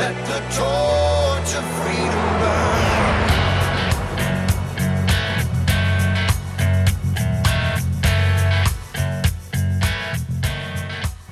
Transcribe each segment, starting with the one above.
Let the torch of freedom burn.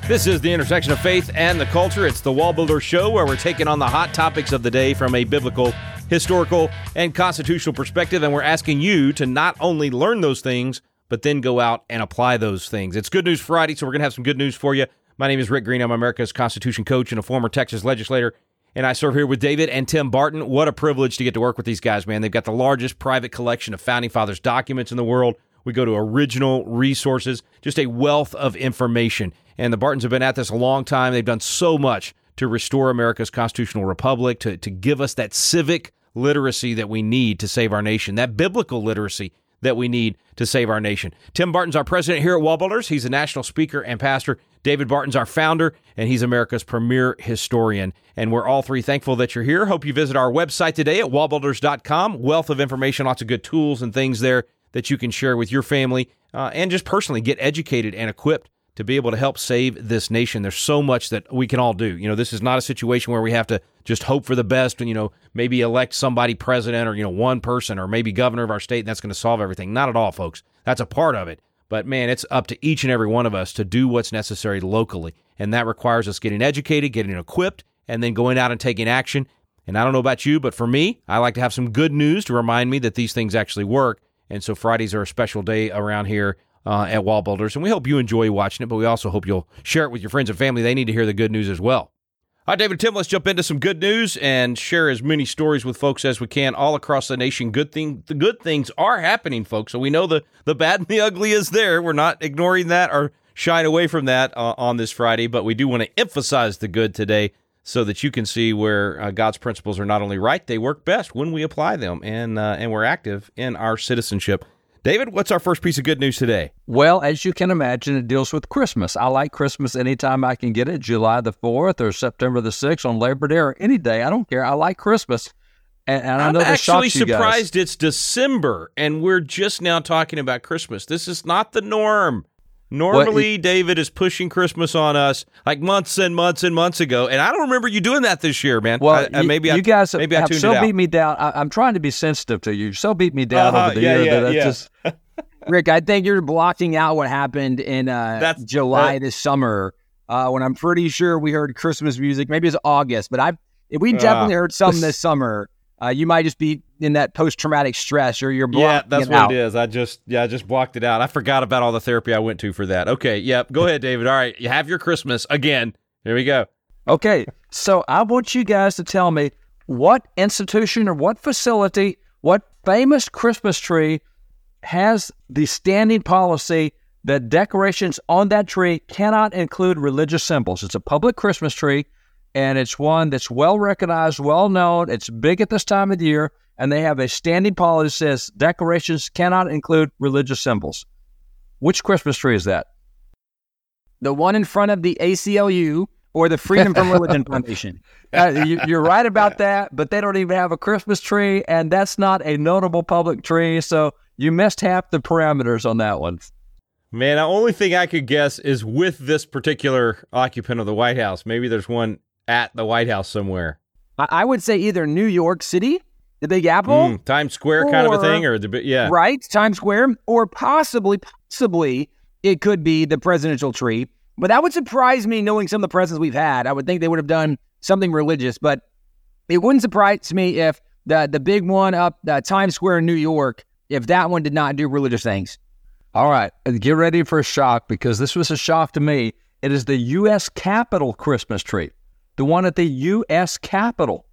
This is the intersection of faith and the culture. It's the Wall Builder Show, where we're taking on the hot topics of the day from a biblical, historical, and constitutional perspective. And we're asking you to not only learn those things, but then go out and apply those things. It's Good News Friday, so we're going to have some good news for you. My name is Rick Green. I'm America's Constitution coach and a former Texas legislator. And I serve here with David and Tim Barton. What a privilege to get to work with these guys, man. They've got the largest private collection of Founding Fathers documents in the world. We go to original resources, just a wealth of information. And the Bartons have been at this a long time. They've done so much to restore America's constitutional republic, to, to give us that civic literacy that we need to save our nation, that biblical literacy that we need to save our nation. Tim Barton's our president here at Wallbuilders. He's a national speaker and pastor. David Barton's our founder, and he's America's premier historian. And we're all three thankful that you're here. Hope you visit our website today at wallbuilders.com. Wealth of information, lots of good tools and things there that you can share with your family uh, and just personally get educated and equipped to be able to help save this nation. There's so much that we can all do. You know, this is not a situation where we have to just hope for the best and, you know, maybe elect somebody president or, you know, one person or maybe governor of our state and that's going to solve everything. Not at all, folks. That's a part of it. But man, it's up to each and every one of us to do what's necessary locally. And that requires us getting educated, getting equipped, and then going out and taking action. And I don't know about you, but for me, I like to have some good news to remind me that these things actually work. And so Fridays are a special day around here uh, at Wall Builders, and we hope you enjoy watching it, but we also hope you'll share it with your friends and family. They need to hear the good news as well. All right, David Tim, let's jump into some good news and share as many stories with folks as we can all across the nation. Good thing, the good things are happening, folks. So we know the the bad and the ugly is there. We're not ignoring that or shying away from that uh, on this Friday, but we do want to emphasize the good today so that you can see where uh, God's principles are not only right, they work best when we apply them, and uh, and we're active in our citizenship. David, what's our first piece of good news today? Well, as you can imagine, it deals with Christmas. I like Christmas anytime I can get it, July the 4th or September the 6th on Labor Day or any day. I don't care. I like Christmas. And, and I know I'm actually you guys. surprised it's December and we're just now talking about Christmas. This is not the norm. Normally, David is pushing Christmas on us like months and months and months ago, and I don't remember you doing that this year, man. Well, I, I- maybe you, I, guys maybe I have tuned so it out. beat me down. I, I'm trying to be sensitive to you. So beat me down Uh-huh, over the yeah, year yeah, that yeah. just Rick, I think you're blocking out what happened in uh, That's- July that- this summer uh, when I'm pretty sure we heard Christmas music. Maybe it's August, but I we Ah. definitely heard something this summer. Uh, you might just be in that post traumatic stress, or you're blocking Yeah, that's what out. it is. I just yeah, I just blocked it out. I forgot about all the therapy I went to for that. Okay, yep. Go ahead, David. All right, you have your Christmas again. Here we go. Okay, so I want you guys to tell me what institution or what facility, what famous Christmas tree has the standing policy that decorations on that tree cannot include religious symbols. It's a public Christmas tree, and it's one that's well recognized, well known. It's big at this time of the year, and they have a standing policy that says decorations cannot include religious symbols. Which Christmas tree is that? The one in front of the ACLU or the Freedom from Religion Foundation. Uh, you, you're right about that, but they don't even have a Christmas tree, and that's not a notable public tree. So you missed half the parameters on that one. Man, the only thing I could guess is with this particular occupant of the White House. Maybe there's one at the White House somewhere. I, I would say either New York City, the Big Apple, Mm, Times Square kind of a thing, or the yeah. right? Times Square, or possibly, possibly it could be the presidential tree. But that would surprise me knowing some of the presidents we've had. I would think they would have done something religious, but it wouldn't surprise me if the the big one up uh, Times Square in New York, if that one did not do religious things. All right, get ready for a shock because this was a shock to me. It is the U.S. Capitol Christmas tree, the one at the U.S. Capitol.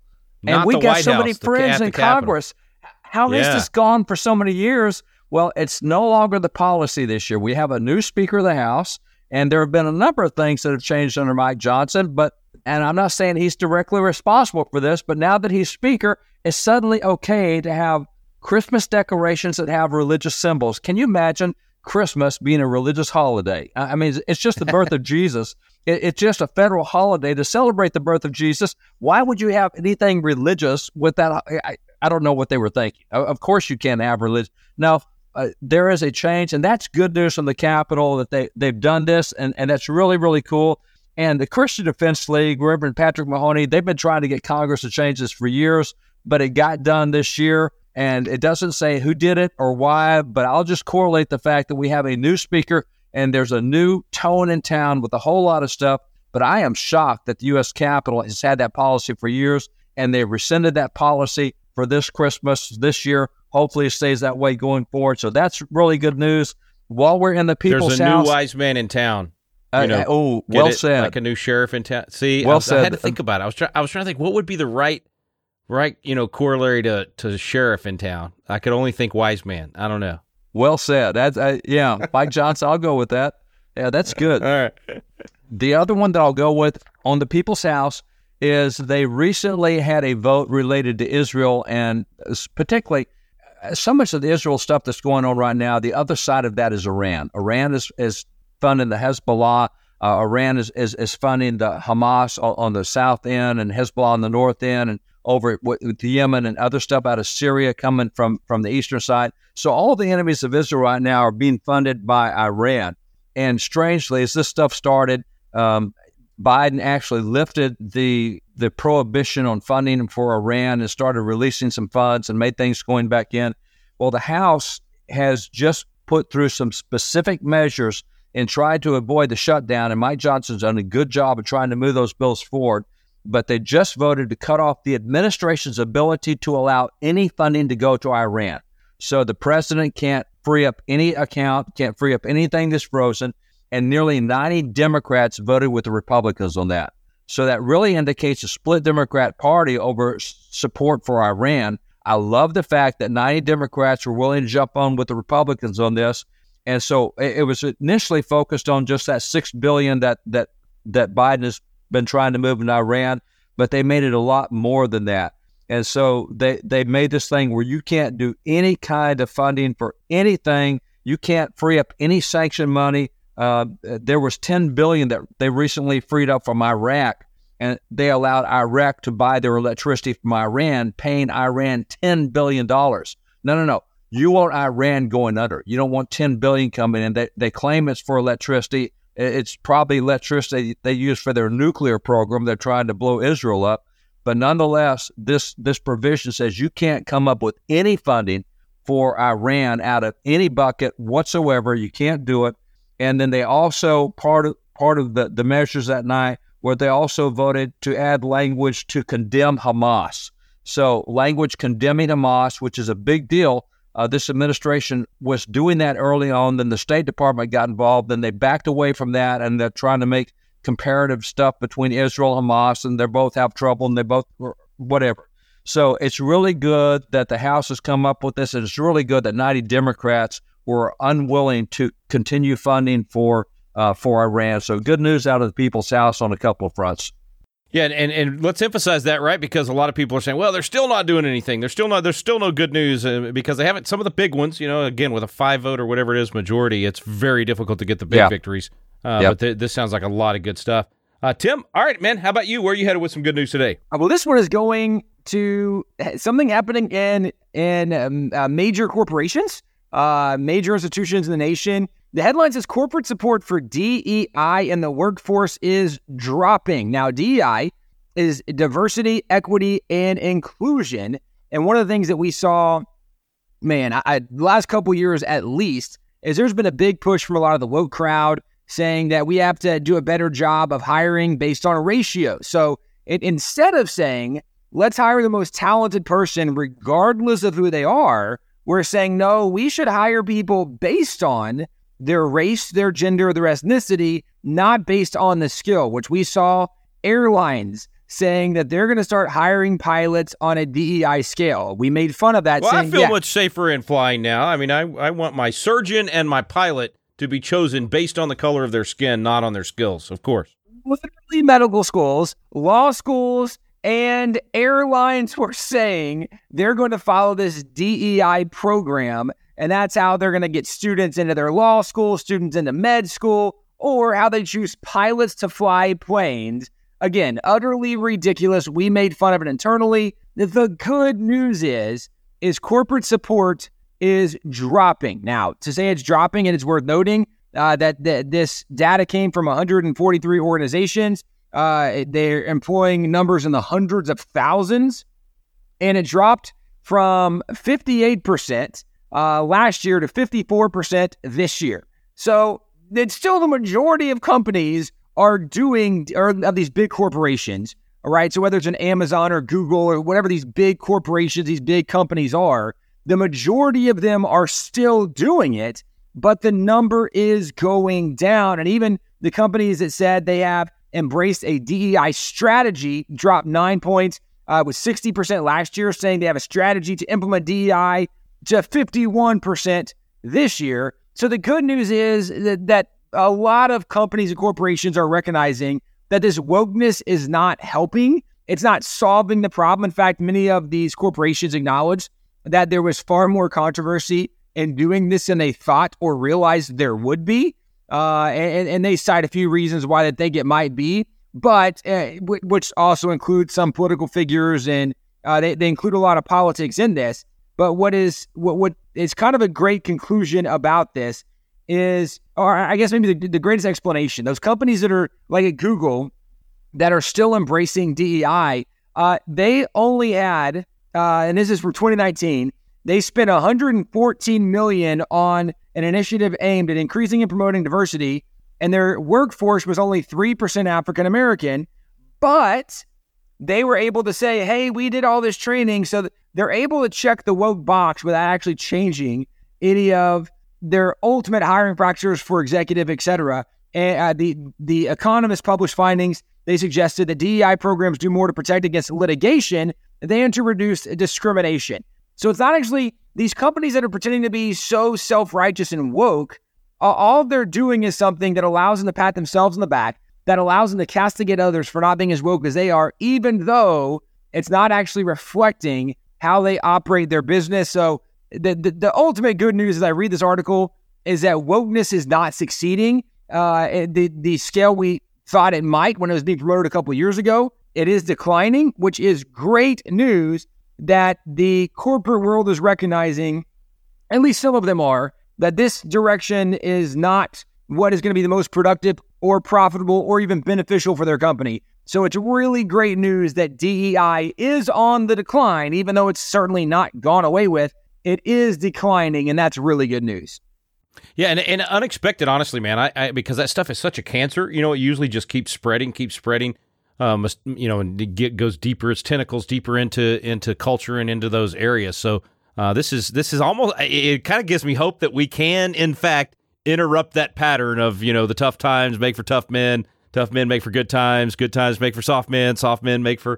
and Not we the got White so many House, the- friends the in Capitol. Congress. How has this gone for so many years? Well, it's no longer the policy this year. We have a new Speaker of the House, and there have been a number of things that have changed under Mike Johnson. But and I'm not saying he's directly responsible for this, but now that he's Speaker, it's suddenly okay to have Christmas decorations that have religious symbols. Can you imagine Christmas being a religious holiday? I mean, it's just the birth of Jesus. It, it's just a federal holiday to celebrate the birth of Jesus. Why would you have anything religious with that? I, I, don't know what they were thinking. Of course, you can't have religion. Now, uh, there is a change, and that's good news from the Capitol that they they've done this, and and that's really really cool. And the Christian Defense League, Reverend Patrick Mahoney, they've been trying to get Congress to change this for years, but it got done this year. And it doesn't say who did it or why, but I'll just correlate the fact that we have a new speaker and there's a new tone in town with a whole lot of stuff. But I am shocked that the U.S. Capitol has had that policy for years and they've rescinded that policy for this Christmas this year. Hopefully, it stays that way going forward. So that's really good news. While we're in the people's There's a house, new wise man in town. uh, you know, uh, oh, well it? said. Like a new sheriff in town. See, I, Well said. I had to think about it. I was trying. I was trying to think what would be the right, right, you know, corollary to to sheriff in town. I could only think wise man. I don't know. Well said. That's uh, yeah, Mike Johnson. I'll go with that. Yeah, that's good. All right. The other one that I'll go with on the People's House is they recently had a vote related to Israel and particularly uh, so much of the Israel stuff that's going on right now. The other side of that is Iran. Iran is is funding the Hezbollah. Uh, Iran is, is is funding the Hamas on, on the south end and Hezbollah on the north end, and over with, Yemen and other stuff out of Syria coming from from the eastern side. So all the enemies of Israel right now are being funded by Iran. And strangely, as this stuff started, um, Biden actually lifted the the prohibition on funding for Iran and started releasing some funds and made things going back in. Well, the House has just put through some specific measures and tried to avoid the shutdown. And Mike Johnson's done a good job of trying to move those bills forward. But they just voted to cut off the administration's ability to allow any funding to go to Iran. So the president can't free up any account, can't free up anything that's frozen. And nearly 90 Democrats voted with the Republicans on that. So that really indicates a split Democrat party over support for Iran. I love the fact that 90 Democrats were willing to jump on with the Republicans on this. And so it, was initially focused on just that six billion that that that Biden has been trying to move in Iran, but they made it a lot more than that. And so they they made this thing where you can't do any kind of funding for anything. You can't free up any sanction money. Uh, there was 10 billion that they recently freed up from Iraq, and they allowed Iraq to buy their electricity from Iran, paying Iran 10 billion dollars. No, no, no. You want Iran going under. You don't want 10 billion coming in. They, they claim it's for electricity. It's probably electricity they use for their nuclear program. They're trying to blow Israel up. But nonetheless, this this provision says you can't come up with any funding for Iran out of any bucket whatsoever. You can't do it. And then they also part of part of the, the measures that night where they also voted to add language to condemn Hamas. So language condemning Hamas, which is a big deal. Uh, this administration was doing that early on. Then the State Department got involved. Then they backed away from that, and they're trying to make comparative stuff between Israel and Hamas, and they both have trouble, and they both whatever. So it's really good that the House has come up with this, and it's really good that 90 Democrats were unwilling to continue funding for uh, for Iran. So good news out of the People's House on a couple of fronts. Yeah, and, and and let's emphasize that, right? Because a lot of people are saying, well, they're still not doing anything. They're still not. There's still no good news uh, because they haven't. Some of the big ones, you know, again with a five vote or whatever it is majority, it's very difficult to get the big Yeah. victories. Uh, Yep. But th- this sounds like a lot of good stuff. Uh, Tim, all right, man. How about you? Where are you headed with some good news today? Uh, well, this one is going to something happening in in um, uh, major corporations, uh, major institutions in the nation. The headline says corporate support for DEI in the workforce is dropping. Now, DEI is diversity, equity, and inclusion. And one of the things that we saw, man, I, I, last couple years at least, is there's been a big push from a lot of the woke crowd saying that we have to do a better job of hiring based on a ratio. So it, instead of saying, let's hire the most talented person regardless of who they are, we're saying, no, we should hire people based on their race, their gender, their ethnicity, not based on the skill, which we saw airlines saying that they're going to start hiring pilots on a DEI scale. We made fun of that. Well, saying, I feel yeah, much safer in flying now. I mean, I I want my surgeon and my pilot to be chosen based on the color of their skin, not on their skills, of course. literally medical schools, law schools, and airlines were saying they're going to follow this DEI program. And that's how they're going to get students into their law school, students into med school, or how they choose pilots to fly planes. Again, utterly ridiculous. We made fun of it internally. The good news is, is corporate support is dropping. Now, to say it's dropping, and it's worth noting, uh, that, that this data came from 143 organizations. Uh, they're employing numbers in the hundreds of thousands, and it dropped from 58% uh, last year to 54% this year. So it's still the majority of companies are doing, or of these big corporations, all right? So whether it's an Amazon or Google or whatever these big corporations, these big companies are, the majority of them are still doing it, but the number is going down. And even the companies that said they have embraced a DEI strategy dropped nine points, uh, was 60% last year, saying they have a strategy to implement DEI to 51% this year. So the good news is that, that a lot of companies and corporations are recognizing that this wokeness is not helping. It's not solving the problem. In fact, many of these corporations acknowledge that there was far more controversy in doing this than they thought or realized there would be. Uh, and, and, they cite a few reasons why they think it might be, but uh, which also include some political figures and uh, they, they include a lot of politics in this. But what is what what is kind of a great conclusion about this is, or I guess maybe the, the greatest explanation: those companies that are like at Google that are still embracing DEI, uh, they only had, uh, and this is from 2019, they spent 114 million on an initiative aimed at increasing and promoting diversity, and their workforce was only three percent African American, but they were able to say, "Hey, we did all this training," so they're able to check the woke box without actually changing any of their ultimate hiring practices for executive, etc. And uh, the the Economist published findings. They suggested that DEI programs do more to protect against litigation than to reduce discrimination. So it's not actually these companies that are pretending to be so self righteous and woke. Uh, all they're doing is something that allows them to pat themselves in the back, that allows them to castigate others for not being as woke as they are, even though it's not actually reflecting how they operate their business. So the, the, the ultimate good news as I read this article is that wokeness is not succeeding. Uh, the the scale we thought it might when it was being promoted a couple years ago, it is declining, which is great news that the corporate world is recognizing, at least some of them are, that this direction is not what is going to be the most productive or profitable or even beneficial for their company. So it's really great news that DEI is on the decline, even though it's certainly not gone away with. It is declining, and that's really good news. Yeah, and, and unexpected, honestly, man. I, I, because that stuff is such a cancer. You know, it usually just keeps spreading, keeps spreading. Um, you know, and it get, goes deeper, its tentacles deeper into into culture and into those areas. So uh, this is this is almost. It, it kind of gives me hope that we can, in fact, interrupt that pattern of you know the tough times make for tough men Tough men make for good times. Good times make for soft men. Soft men make for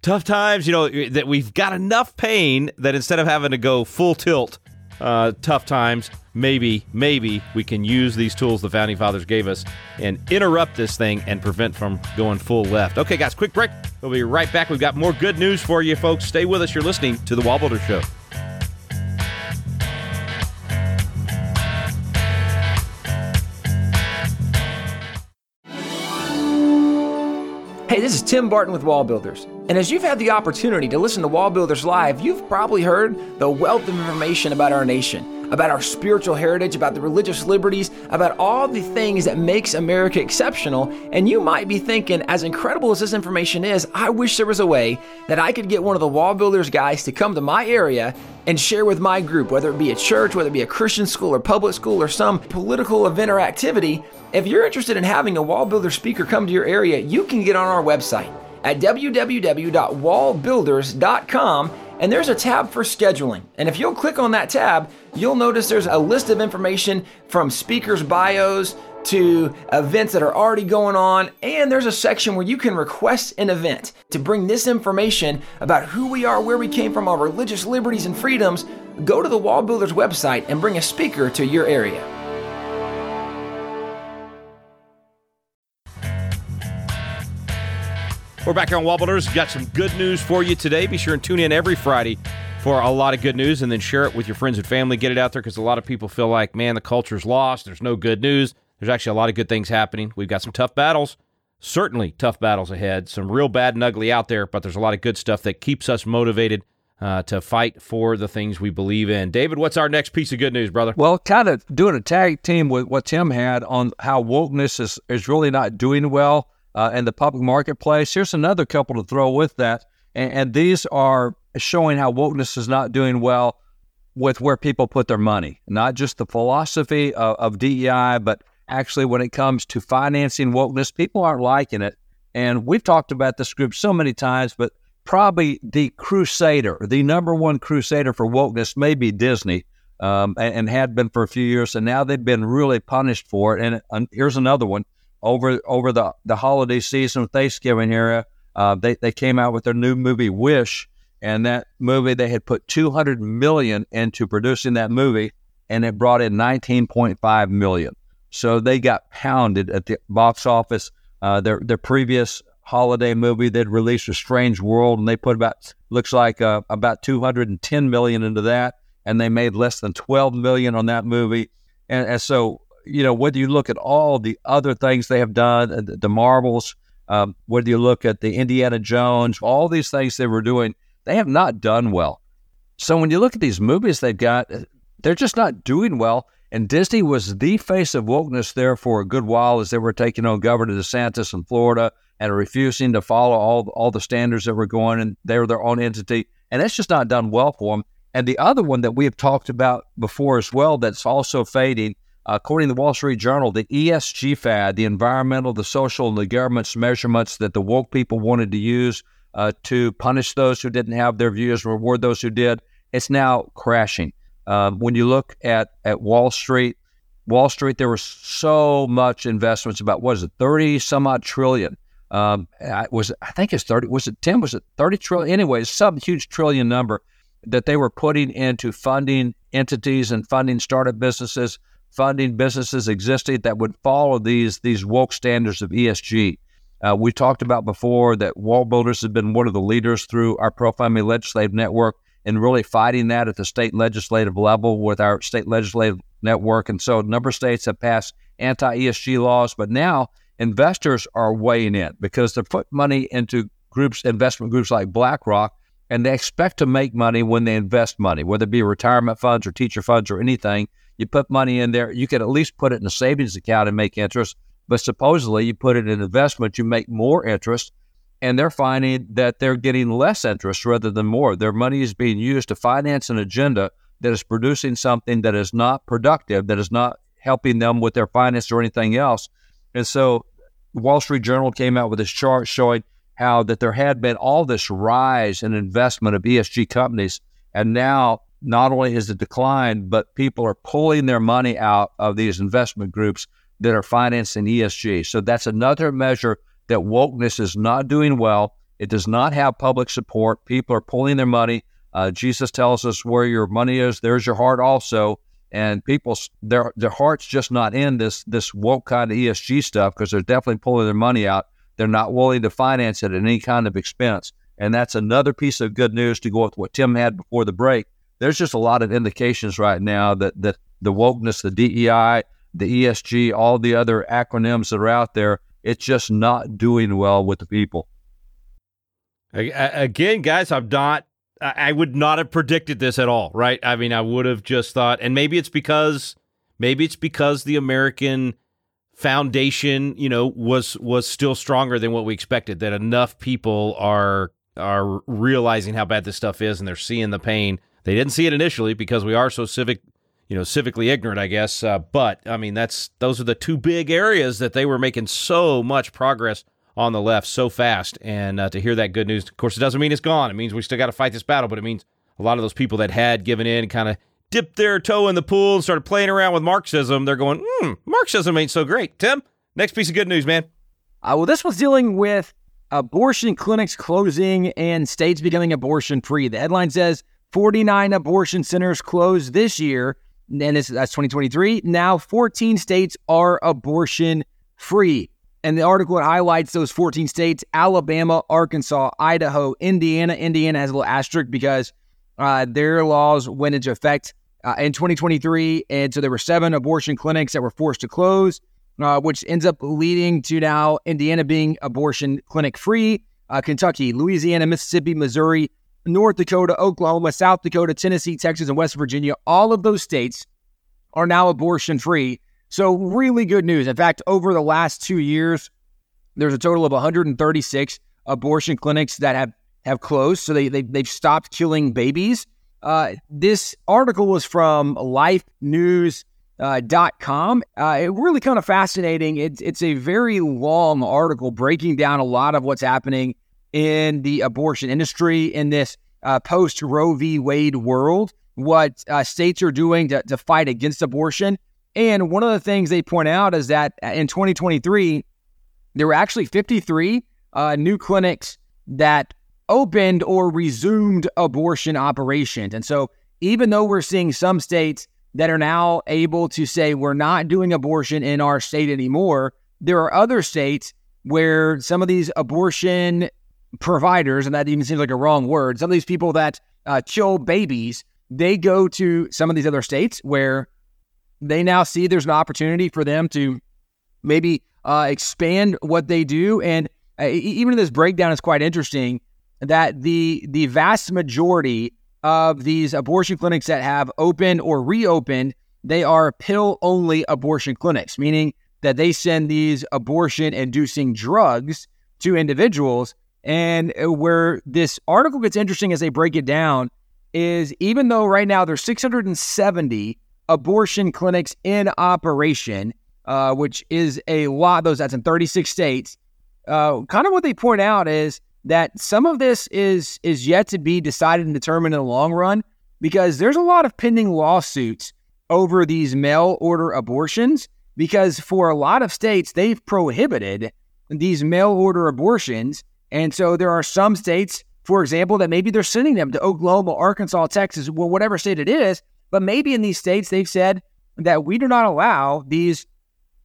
tough times. You know, that we've got enough pain that instead of having to go full tilt, uh, tough times, maybe, maybe we can use these tools the founding fathers gave us and interrupt this thing and prevent from going full left. Okay, guys, quick break. We'll be right back. We've got more good news for you, folks. Stay with us. You're listening to The Builder Show. Hey, this is Tim Barton with Wall Builders. And as you've had the opportunity to listen to Wall Builders Live, you've probably heard the wealth of information about our nation, about our spiritual heritage, about the religious liberties, about all the things that makes America exceptional. And you might be thinking, as incredible as this information is, I wish there was a way that I could get one of the Wall Builders guys to come to my area and share with my group, whether it be a church, whether it be a Christian school or public school or some political event or activity if you're interested in having a wall builder speaker come to your area, you can get on our website at www.wallbuilders.com and there's a tab for scheduling. And if you'll click on that tab, you'll notice there's a list of information from speakers' bios to events that are already going on, and there's a section where you can request an event to bring this information about who we are, where we came from, our religious liberties and freedoms. Go to the Wall Builders website and bring a speaker to your area. We're back on Wallbuilders. Got some good news for you today. Be sure and tune in every Friday for a lot of good news and then share it with your friends and family. Get it out there because a lot of people feel like, man, the culture's lost. There's no good news. There's actually a lot of good things happening. We've got some tough battles, certainly tough battles ahead. Some real bad and ugly out there, but there's a lot of good stuff that keeps us motivated uh, to fight for the things we believe in. David, what's our next piece of good news, brother? Well, kind of doing a tag team with what Tim had on how wokeness is, is really not doing well uh, in the public marketplace. Here's another couple to throw with that. And, and these are showing how wokeness is not doing well with where people put their money, not just the philosophy of, of DEI, but actually when it comes to financing wokeness, people aren't liking it. And we've talked about this group so many times, but probably the crusader, the number one crusader for wokeness may be Disney, um, and, and, had been for a few years, and now they've been really punished for it. And, here's another one over over the the holiday season, Thanksgiving era. Uh, they they came out with their new movie Wish, and that movie they had put 200 million into producing that movie, and it brought in 19.5 million. So they got pounded at the box office. Uh, their their previous holiday movie. They'd released A Strange World, and they put about looks like uh, about 210 million into that, and they made less than 12 million on that movie. And, and so, you know, whether you look at all the other things they have done, uh, the, the Marvels, um, whether you look at the Indiana Jones, all these things they were doing, they have not done well. So when you look at these movies they've got, uh, they're just not doing well. And Disney was the face of wokeness there for a good while as they were taking on Governor DeSantis in Florida and refusing to follow all all the standards that were going, and they're their own entity, and that's just not done well for them. And the other one that we have talked about before as well, that's also fading, according to the Wall Street Journal, the ESG fad, the environmental, the social, and the government's measurements that the woke people wanted to use uh, to punish those who didn't have their views, reward those who did, it's now crashing. Um, when you look at at Wall Street, Wall Street, there was so much investments about what is it, thirty some odd trillion um, was I think it's thirty. Was it ten? Was it thirty trillion? Anyway, some huge trillion number that they were putting into funding entities and funding startup businesses, funding businesses existing that would follow these these woke standards of ESG. Uh, we talked about before that Wall Builders has been one of the leaders through our Pro Family Legislative Network in really fighting that at the state legislative level with our state legislative network. And so a number of states have passed anti ESG laws, but now investors are weighing in because they put money into groups, investment groups like BlackRock, and they expect to make money when they invest money, whether it be retirement funds or teacher funds or anything. You put money in there, you can at least put it in a savings account and make interest. But supposedly, you put it in investment, you make more interest. And they're finding that they're getting less interest rather than more. Their money is being used to finance an agenda that is producing something that is not productive, that is not helping them with their finance or anything else. And so Wall Street Journal came out with this chart showing how that there had been all this rise in investment of ESG companies, and now not only is it declined, but people are pulling their money out of these investment groups that are financing ESG. So that's another measure that wokeness is not doing well. It does not have public support. People are pulling their money. Uh, Jesus tells us where your money is, there's your heart also and people their their hearts just not in this this woke kind of ESG stuff because they're definitely pulling their money out. They're not willing to finance it at any kind of expense, and that's another piece of good news to go with what Tim had before the break. There's just a lot of indications right now that that the wokeness, the DEI, the ESG, all the other acronyms that are out there, it's just not doing well with the people. Again, guys, I'm not I would not have predicted this at all, right? I mean, I would have just thought, and maybe it's because, maybe it's because the American foundation, you know, was was still stronger than what we expected. That enough people are are realizing how bad this stuff is, and they're seeing the pain. They didn't see it initially because we are so civic, you know, civically ignorant, I guess. Uh, but I mean, that's those are the two big areas that they were making so much progress on the left so fast. And uh, to hear that good news, of course, it doesn't mean it's gone. It means we still got to fight this battle, but it means a lot of those people that had given in kind of dipped their toe in the pool and started playing around with Marxism, they're going, hmm, Marxism ain't so great. Tim, next piece of good news, man. Uh, well, this was dealing with abortion clinics closing and states becoming abortion free. The headline says 49 abortion centers closed this year, and this, that's 2023. Now 14 states are abortion free. And the article highlights those 14 states Alabama, Arkansas, Idaho, Indiana. Indiana has a little asterisk because uh, their laws went into effect uh, in 2023. And so there were seven abortion clinics that were forced to close, uh, which ends up leading to now Indiana being abortion clinic free. Uh, Kentucky, Louisiana, Mississippi, Missouri, North Dakota, Oklahoma, South Dakota, Tennessee, Texas, and West Virginia, all of those states are now abortion free. So, really good news. In fact, over the last two years, there's a total of 136 abortion clinics that have, have closed. So, they, they, they've stopped killing babies. Uh, this article was from lifenews.com. Uh. Uh, it really kind of fascinating. It's a very long article breaking down a lot of what's happening in the abortion industry in this uh, post Roe v. Wade world, what uh, states are doing to, to fight against abortion. And one of the things they point out is that in 2023, there were actually 53 uh, new clinics that opened or resumed abortion operations. And so, even though we're seeing some states that are now able to say we're not doing abortion in our state anymore, there are other states where some of these abortion providers, and that even seems like a wrong word, some of these people that uh, kill babies, they go to some of these other states where they now see there's an opportunity for them to maybe uh, expand what they do. And uh, even this breakdown is quite interesting that the the vast majority of these abortion clinics that have opened or reopened, they are pill only abortion clinics, meaning that they send these abortion inducing drugs to individuals and uh, where this article gets interesting as they break it down is even though right now there's 670 abortion clinics in operation, uh, which is a lot. Those that's in 36 states. Uh, kind of what they point out is that some of this is is yet to be decided and determined in the long run because there's a lot of pending lawsuits over these mail order abortions because for a lot of states they've prohibited these mail order abortions and so there are some states, for example, that maybe they're sending them to Oklahoma, Arkansas, Texas, well, whatever state it is. But maybe in these states, they've said that we do not allow these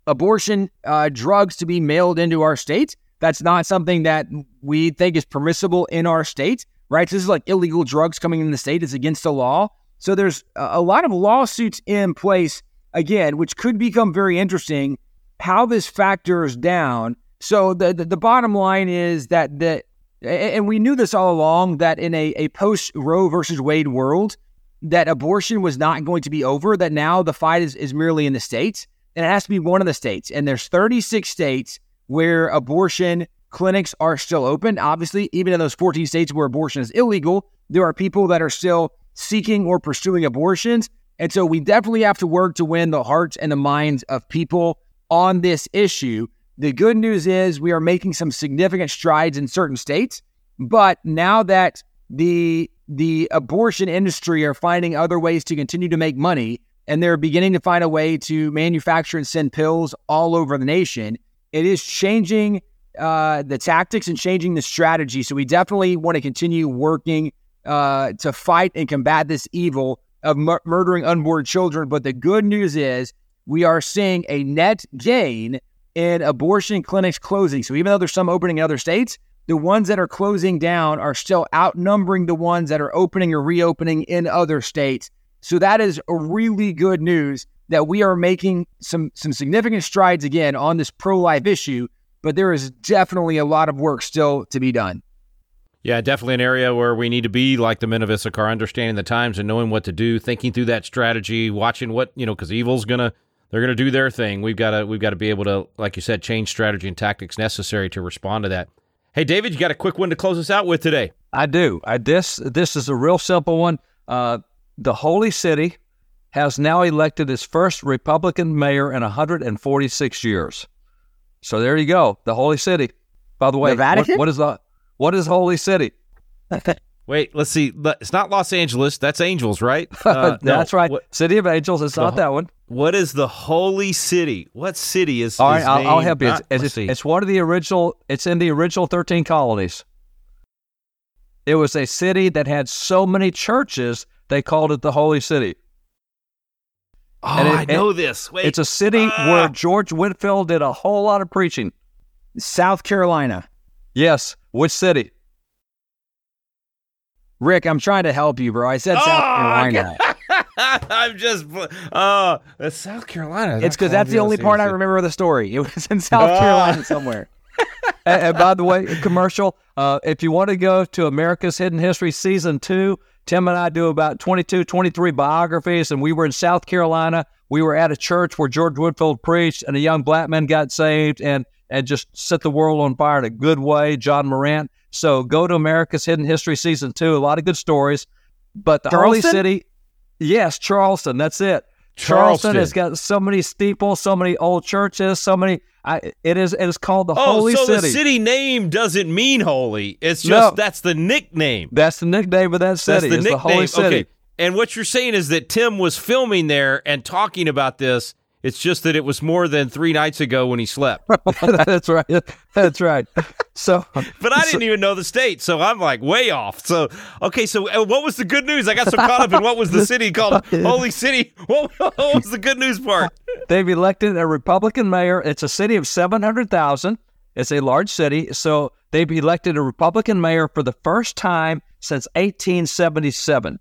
abortion uh, drugs to be mailed into our state. That's not something that we think is permissible in our state, right? So this is like illegal drugs coming in the state. It's against the law. So there's a lot of lawsuits in place, again, which could become very interesting how this factors down so the, the, the bottom line is that the and we knew this all along that in a, a post Roe versus Wade world, that abortion was not going to be over, that now the fight is, is merely in the states, and it has to be one of the states. And there's 36 states where abortion clinics are still open. Obviously, even in those 14 states where abortion is illegal, there are people that are still seeking or pursuing abortions. And so we definitely have to work to win the hearts and the minds of people on this issue. The good news is we are making some significant strides in certain states, but now that the the abortion industry are finding other ways to continue to make money and they're beginning to find a way to manufacture and send pills all over the nation, it is changing uh, the tactics and changing the strategy. So we definitely want to continue working uh, to fight and combat this evil of mur- murdering unborn children. But the good news is we are seeing a net gain in abortion clinics closing. So even though there's some opening in other states, the ones that are closing down are still outnumbering the ones that are opening or reopening in other states. So that is really good news that we are making some some significant strides again on this pro-life issue, but there is definitely a lot of work still to be done. Yeah, definitely an area where we need to be like the men of Issachar, understanding the times and knowing what to do, thinking through that strategy, watching what, you know, because evil's going to they're going to do their thing. We've got to we've got to be able to, like you said, change strategy and tactics necessary to respond to that. Hey, David, you got a quick one to close us out with today? I do. I this this is a real simple one. Uh, the Holy City has now elected its first Republican mayor in 146 years. So there you go, the Holy City. By the way, the Vatican? What, what is the what is Holy City? Wait, let's see. It's not Los Angeles. That's Angels, right? Uh, That's right. What, City of Angels. It's not that one. What is the holy city? What city is? All right, I'll, I'll, help you. Not, it's, it's, it's, one of the original. It's in the original thirteen colonies. It was a city that had so many churches they called it the Holy City. Oh, it, I know it, this. Wait, it's a city uh, where George Whitefield did a whole lot of preaching. South Carolina. Yes. Which city? Rick, I'm trying to help you, bro. I said oh, South Carolina. I'm just, uh, South Carolina. It's because that's the only part I remember of the story. It was in South Carolina somewhere. and, and by the way, commercial. Uh, if you want to go to America's Hidden History season two, Tim and I do about 22, 23 biographies, and we were in South Carolina. We were at a church where George Whitefield preached, and a young black man got saved and and just set the world on fire in a good way. John Marrant. So go to America's Hidden History season two. A lot of good stories, but the Holy Charleston? City, yes, Charleston. That's it. Charleston. has got so many steeples, so many old churches, so many. I, it is it is called the Oh, Holy so City. the city name doesn't mean holy. It's just No. that's the nickname. That's the nickname of that That's city. the is nickname. the Holy City. Okay. And what you're saying is that Tim was filming there and talking about this. It's just that it was more than three nights ago when he slept. That's right. That's right. So, But I didn't even know the state, so I'm like way off. So, okay, so uh, what was the good news? I got so caught up in what was the city called Holy City. What, what was the good news part? they've elected a Republican mayor. It's a city of 700,000. It's a large city. So, they've elected a Republican mayor for the first time since 1877.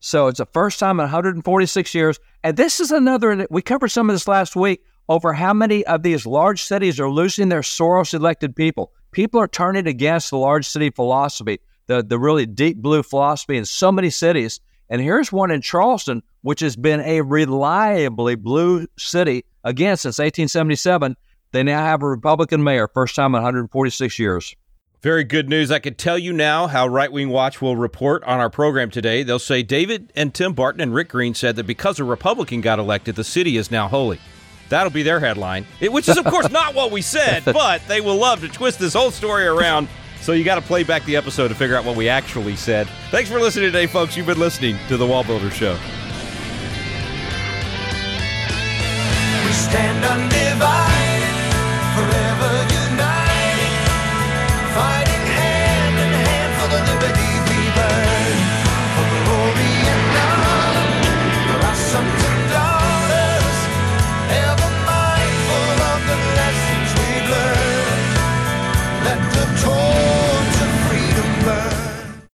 So, it's the first time in 146 years. And this is another, we covered some of this last week over how many of these large cities are losing their Soros elected people. People are turning against the large city philosophy, the, the really deep blue philosophy in so many cities. And here's one in Charleston, which has been a reliably blue city again since 1877. They now have a Republican mayor, first time in 146 years. Very good news. I can tell you now how Right Wing Watch will report on our program today. They'll say David and Tim Barton and Rick Green said that because a Republican got elected, the city is now holy. That'll be their headline, It- which is, of course, not what we said, but they will love to twist this whole story around. So you got to play back the episode to figure out what we actually said. Thanks for listening today, folks. You've been listening to The Wall Builder Show. We stand undivided.